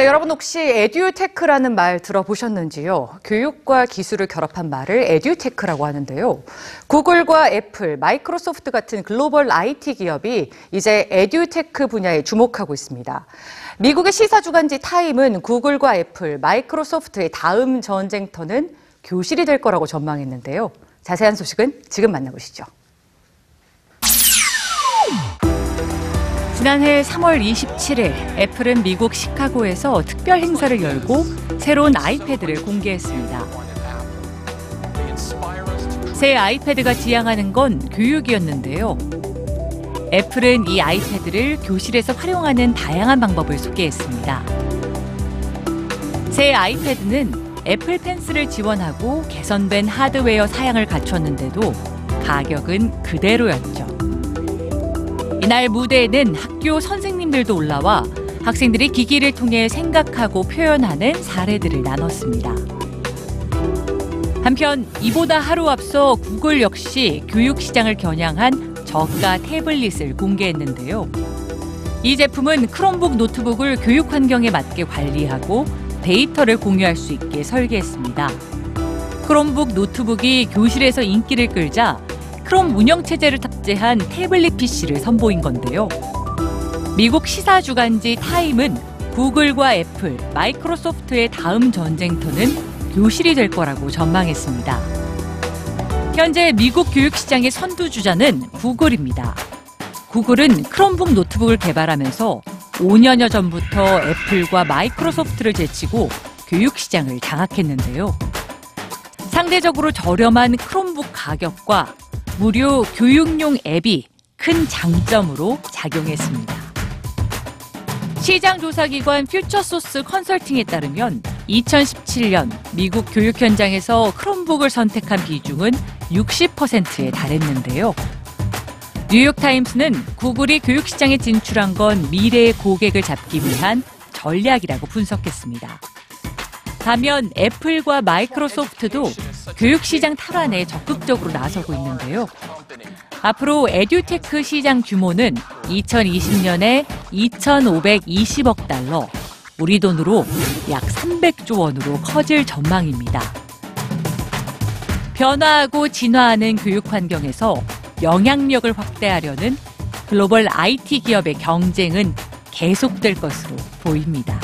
네, 여러분 혹시 에듀테크라는 말 들어보셨는지요? 교육과 기술을 결합한 말을 에듀테크라고 하는데요. 구글과 애플, 마이크로소프트 같은 글로벌 IT 기업이 이제 에듀테크 분야에 주목하고 있습니다. 미국의 시사 주간지 타임은 구글과 애플, 마이크로소프트의 다음 전쟁터는 교실이 될 거라고 전망했는데요. 자세한 소식은 지금 만나보시죠. 지난해 3월 27일 애플은 미국 시카고에서 특별 행사를 열고 새로운 아이패드를 공개했습니다. 새 아이패드가 지향하는 건 교육이었는데요. 애플은 이 아이패드를 교실에서 활용하는 다양한 방법을 소개했습니다. 새 아이패드는 애플 펜슬을 지원하고 개선된 하드웨어 사양을 갖췄는데도 가격은 그대로였죠. 이날 무대에는 학교 선생님들도 올라와 학생들이 기기를 통해 생각하고 표현하는 사례들을 나눴습니다. 한편 이보다 하루 앞서 구글 역시 교육 시장을 겨냥한 저가 태블릿을 공개했는데요. 이 제품은 크롬북 노트북을 교육 환경에 맞게 관리하고 데이터를 공유할 수 있게 설계했습니다. 크롬북 노트북이 교실에서 인기를 끌자 크롬 운영 체제를 탑재한 태블릿 PC를 선보인 건데요. 미국 시사 주간지 타임은 구글과 애플, 마이크로소프트의 다음 전쟁터는 교실이 될 거라고 전망했습니다. 현재 미국 교육 시장의 선두주자는 구글입니다. 구글은 크롬북 노트북을 개발하면서 5년여 전부터 애플과 마이크로소프트를 제치고 교육 시장을 장악했는데요. 상대적으로 저렴한 크롬북 가격과 무료 교육용 앱이 큰 장점으로 작용했습니다. 시장조사기관 퓨처소스 컨설팅에 따르면 2017년 미국 교육 현장에서 크롬북을 선택한 비중은 60%에 달했는데요. 뉴욕타임스는 구글이 교육 시장에 진출한 건 미래의 고객을 잡기 위한 전략이라고 분석했습니다. 반면 애플과 마이크로소프트도 교육 시장 탈환에 적극적으로 나서고 있는데요. 앞으로 에듀테크 시장 규모는 2020년에 2,520억 달러, 우리 돈으로 약 300조 원으로 커질 전망입니다. 변화하고 진화하는 교육 환경에서 영향력을 확대하려는 글로벌 IT 기업의 경쟁은 계속될 것으로 보입니다.